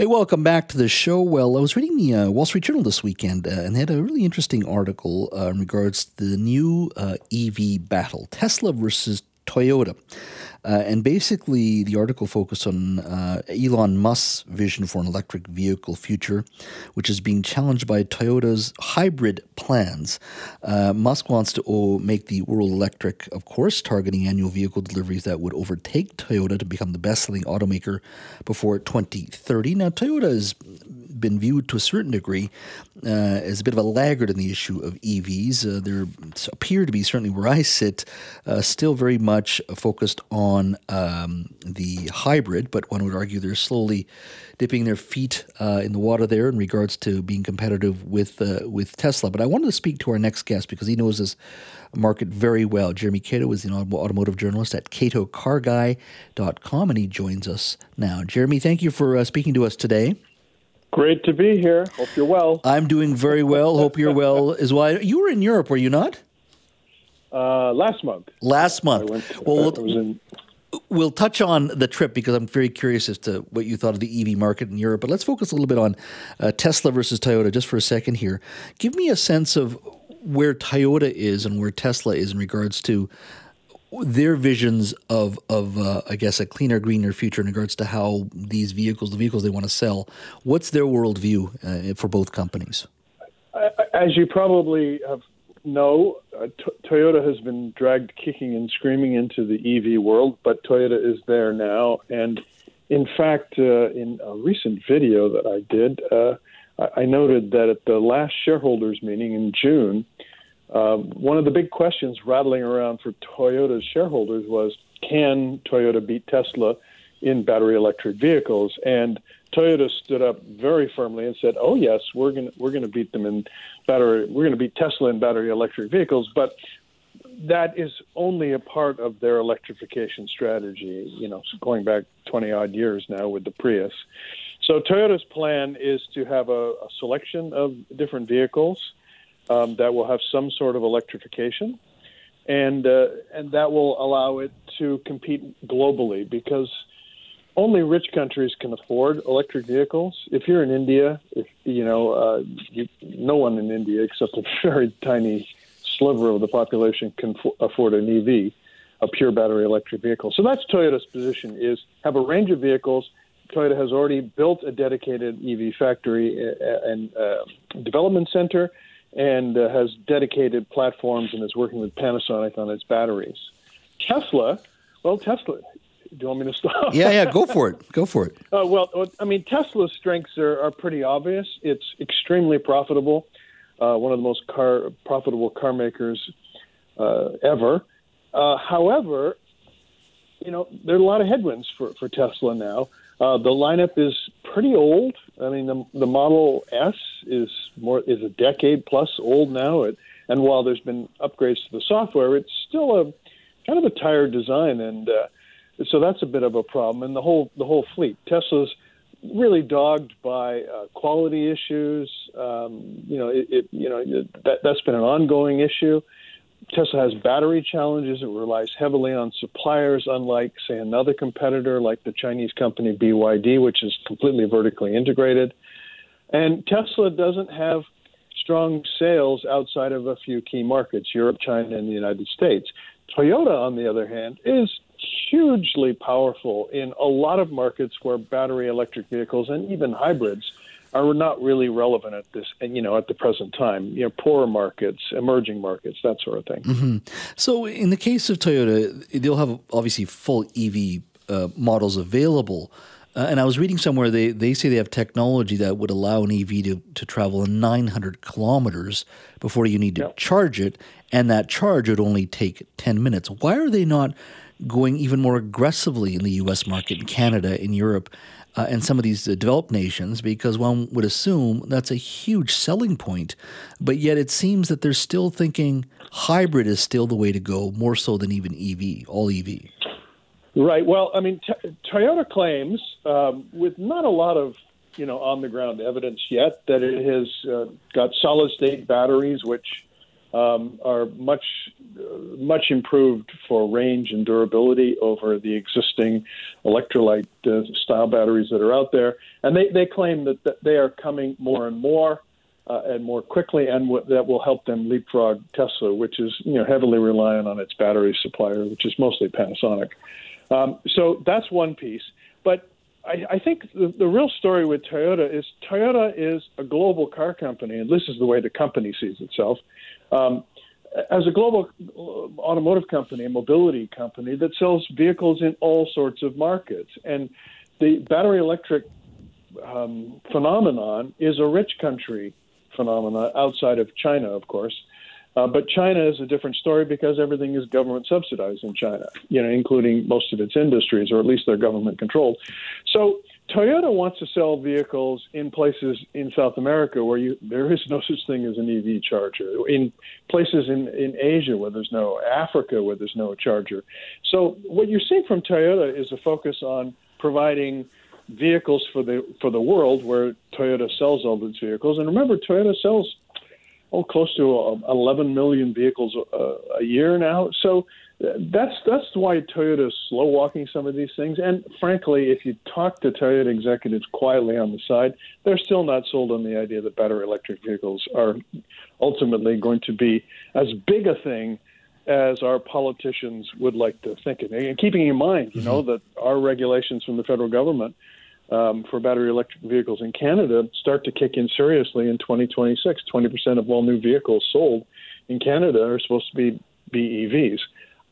Hey, welcome back to the show. Well, I was reading the uh, Wall Street Journal this weekend, uh, and they had a really interesting article uh, in regards to the new uh, EV battle Tesla versus Toyota. Uh, and basically, the article focused on uh, Elon Musk's vision for an electric vehicle future, which is being challenged by Toyota's hybrid plans. Uh, Musk wants to oh, make the world electric, of course, targeting annual vehicle deliveries that would overtake Toyota to become the best selling automaker before 2030. Now, Toyota has been viewed to a certain degree uh, as a bit of a laggard in the issue of EVs. Uh, there appear to be, certainly where I sit, uh, still very much focused on um, the hybrid, but one would argue they're slowly dipping their feet uh, in the water there in regards to being competitive with uh, with Tesla. But I wanted to speak to our next guest because he knows this market very well. Jeremy Cato is an automotive journalist at catocarguy.com, and he joins us now. Jeremy, thank you for uh, speaking to us today. Great to be here. Hope you're well. I'm doing very well. Hope you're well as well. You were in Europe, were you not? Uh, last month. Last month. Went, well, we'll, in... we'll touch on the trip because I'm very curious as to what you thought of the EV market in Europe. But let's focus a little bit on uh, Tesla versus Toyota just for a second here. Give me a sense of where Toyota is and where Tesla is in regards to their visions of of uh, I guess a cleaner, greener future in regards to how these vehicles, the vehicles they want to sell. What's their worldview uh, for both companies? As you probably know, uh, Toyota has been dragged kicking and screaming into the EV world, but Toyota is there now. And in fact, uh, in a recent video that I did, uh, I noted that at the last shareholders meeting in June. Um, one of the big questions rattling around for Toyota's shareholders was can Toyota beat Tesla in battery electric vehicles? And Toyota stood up very firmly and said, "Oh yes, we're going we're going to beat them in battery. We're going to beat Tesla in battery electric vehicles." But that is only a part of their electrification strategy. You know, going back 20 odd years now with the Prius. So Toyota's plan is to have a, a selection of different vehicles um, that will have some sort of electrification, and uh, and that will allow it to compete globally because only rich countries can afford electric vehicles. If you're in India, if you know, uh, you, no one in India except a very tiny sliver of the population can f- afford an EV, a pure battery electric vehicle. So that's Toyota's position: is have a range of vehicles. Toyota has already built a dedicated EV factory uh, and uh, development center and uh, has dedicated platforms and is working with Panasonic on its batteries. Tesla, well, Tesla. Do you want me to stop? Yeah, yeah, go for it. Go for it. Uh, well, I mean, Tesla's strengths are, are pretty obvious. It's extremely profitable, uh, one of the most car profitable car makers uh, ever. Uh, however, you know, there are a lot of headwinds for, for Tesla now. Uh, the lineup is pretty old. I mean, the, the Model S is more is a decade plus old now. It, and while there's been upgrades to the software, it's still a kind of a tired design, and uh, so that's a bit of a problem. And the whole the whole fleet, Tesla's really dogged by uh, quality issues. Um, you know, it, it you know that that's been an ongoing issue. Tesla has battery challenges. It relies heavily on suppliers, unlike, say, another competitor like the Chinese company BYD, which is completely vertically integrated. And Tesla doesn't have strong sales outside of a few key markets Europe, China, and the United States. Toyota, on the other hand, is hugely powerful in a lot of markets where battery electric vehicles and even hybrids are not really relevant at this, you know, at the present time. You know, poorer markets, emerging markets, that sort of thing. Mm-hmm. So, in the case of Toyota, they'll have obviously full EV uh, models available. Uh, and I was reading somewhere they, they say they have technology that would allow an EV to, to travel 900 kilometers before you need to charge it, and that charge would only take 10 minutes. Why are they not going even more aggressively in the US market, in Canada, in Europe, uh, and some of these uh, developed nations because one would assume that's a huge selling point. But yet it seems that they're still thinking hybrid is still the way to go, more so than even EV, all EV. Right. Well, I mean, t- Toyota claims, um, with not a lot of you know on the ground evidence yet, that it has uh, got solid state batteries, which um, are much much improved for range and durability over the existing electrolyte uh, style batteries that are out there. And they, they claim that, that they are coming more and more. Uh, and more quickly, and w- that will help them leapfrog Tesla, which is you know heavily reliant on its battery supplier, which is mostly Panasonic. Um, so that's one piece. But I, I think the, the real story with Toyota is Toyota is a global car company, and this is the way the company sees itself. Um, as a global automotive company, a mobility company that sells vehicles in all sorts of markets, and the battery electric um, phenomenon is a rich country phenomenon outside of China, of course. Uh, but China is a different story because everything is government subsidized in China, you know, including most of its industries, or at least they're government controlled. So Toyota wants to sell vehicles in places in South America where you, there is no such thing as an EV charger, in places in, in Asia where there's no, Africa where there's no charger. So what you're seeing from Toyota is a focus on providing vehicles for the for the world where Toyota sells all these vehicles. And remember, Toyota sells oh close to 11 million vehicles a, uh, a year now. So that's that's why Toyota is slow walking some of these things. And frankly, if you talk to Toyota executives quietly on the side, they're still not sold on the idea that battery electric vehicles are ultimately going to be as big a thing as our politicians would like to think it. And keeping in mind, you know, mm-hmm. that our regulations from the federal government um, for battery electric vehicles in Canada start to kick in seriously in 2026. 20% of all new vehicles sold in Canada are supposed to be BEVs.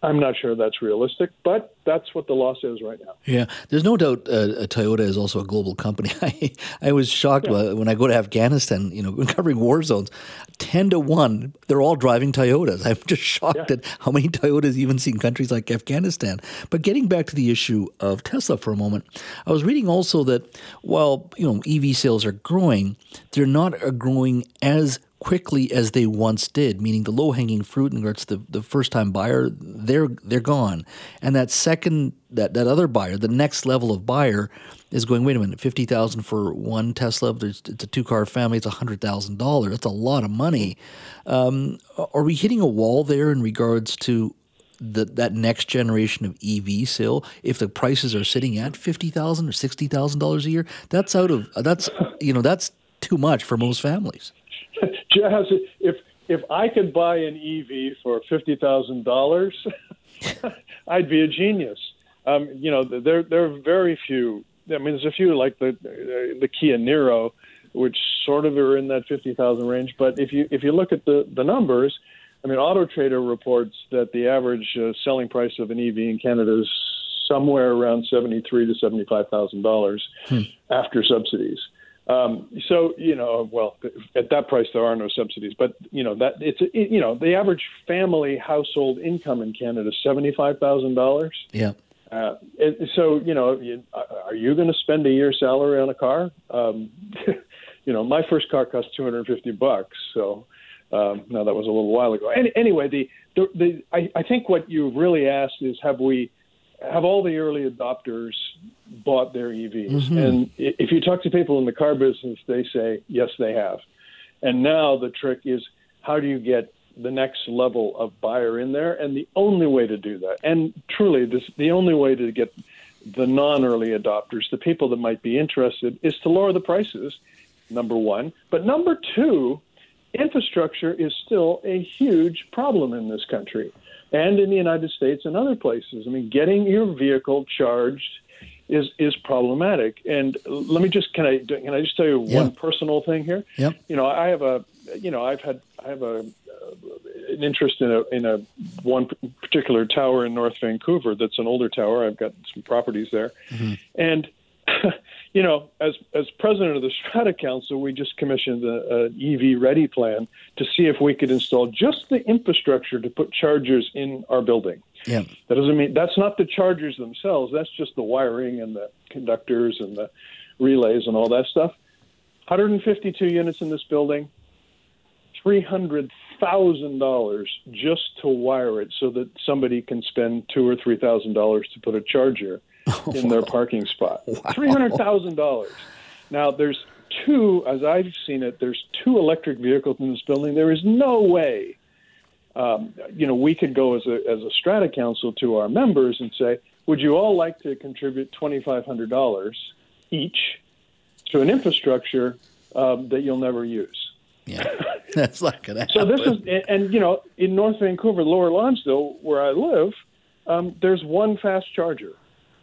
I'm not sure that's realistic, but that's what the law says right now. Yeah, there's no doubt uh, Toyota is also a global company. I, I was shocked yeah. when I go to Afghanistan, you know, covering war zones, 10 to 1, they're all driving Toyotas. I'm just shocked yeah. at how many Toyotas even see in countries like Afghanistan. But getting back to the issue of Tesla for a moment, I was reading also that while, you know, EV sales are growing, they're not growing as quickly as they once did, meaning the low hanging fruit in regards to the, the first time buyer, they're they're gone. And that second that, that other buyer, the next level of buyer, is going, wait a minute, fifty thousand for one Tesla, it's a two car family, it's hundred thousand dollars. That's a lot of money. Um, are we hitting a wall there in regards to the, that next generation of EV sale, if the prices are sitting at fifty thousand or sixty thousand dollars a year, that's out of that's you know that's too much for most families. Jazz, if if I could buy an EV for fifty thousand dollars, I'd be a genius. Um, you know, there there are very few. I mean, there's a few like the the Kia Niro, which sort of are in that fifty thousand range. But if you if you look at the the numbers, I mean, Auto Trader reports that the average uh, selling price of an EV in Canada is somewhere around seventy three to seventy five thousand dollars hmm. after subsidies. Um, so you know, well, at that price there are no subsidies, but you know that it's it, you know the average family household income in Canada is seventy five thousand dollars. Yeah. Uh, it, so you know, you, are you going to spend a year's salary on a car? Um, you know, my first car cost two hundred and fifty bucks. So um, now that was a little while ago. Any, anyway, the the, the I, I think what you've really asked is have we have all the early adopters bought their EVs? Mm-hmm. And if you talk to people in the car business, they say yes, they have. And now the trick is how do you get the next level of buyer in there? And the only way to do that, and truly, this the only way to get the non-early adopters, the people that might be interested, is to lower the prices. Number one, but number two, infrastructure is still a huge problem in this country and in the United States and other places. I mean, getting your vehicle charged is is problematic. And let me just can I can I just tell you yeah. one personal thing here? Yep. You know, I have a you know I've had I have a an interest in a in a one particular tower in North Vancouver that's an older tower. I've got some properties there, mm-hmm. and you know, as as president of the Strata Council, we just commissioned an EV ready plan to see if we could install just the infrastructure to put chargers in our building. Yeah. That doesn't mean that's not the chargers themselves. That's just the wiring and the conductors and the relays and all that stuff. 152 units in this building, three hundred thousand dollars just to wire it so that somebody can spend two or three thousand dollars to put a charger in their parking spot. Three hundred thousand dollars. Now there's two, as I've seen it, there's two electric vehicles in this building. There is no way, um, you know, we could go as a as a strata council to our members and say, would you all like to contribute twenty five hundred dollars each to an infrastructure um, that you'll never use? Yeah, that's not going to happen. So this is, and, and you know, in North Vancouver, Lower Lonsdale, where I live, um, there's one fast charger.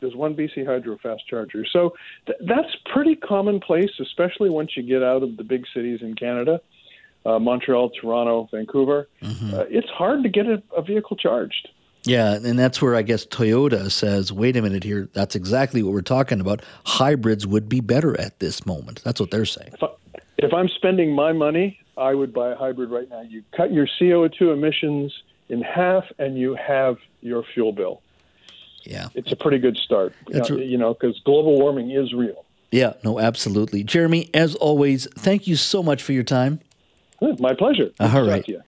There's one BC Hydro fast charger. So th- that's pretty commonplace, especially once you get out of the big cities in Canada, uh, Montreal, Toronto, Vancouver. Uh, it's hard to get a, a vehicle charged. Yeah, and that's where I guess Toyota says, wait a minute here, that's exactly what we're talking about. Hybrids would be better at this moment. That's what they're saying. If, I, if I'm spending my money, I would buy a hybrid right now. You cut your CO2 emissions in half, and you have your fuel bill. Yeah. It's a pretty good start. That's you know, you know, because global warming is real. Yeah, no, absolutely. Jeremy, as always, thank you so much for your time. My pleasure. Good to talk to you.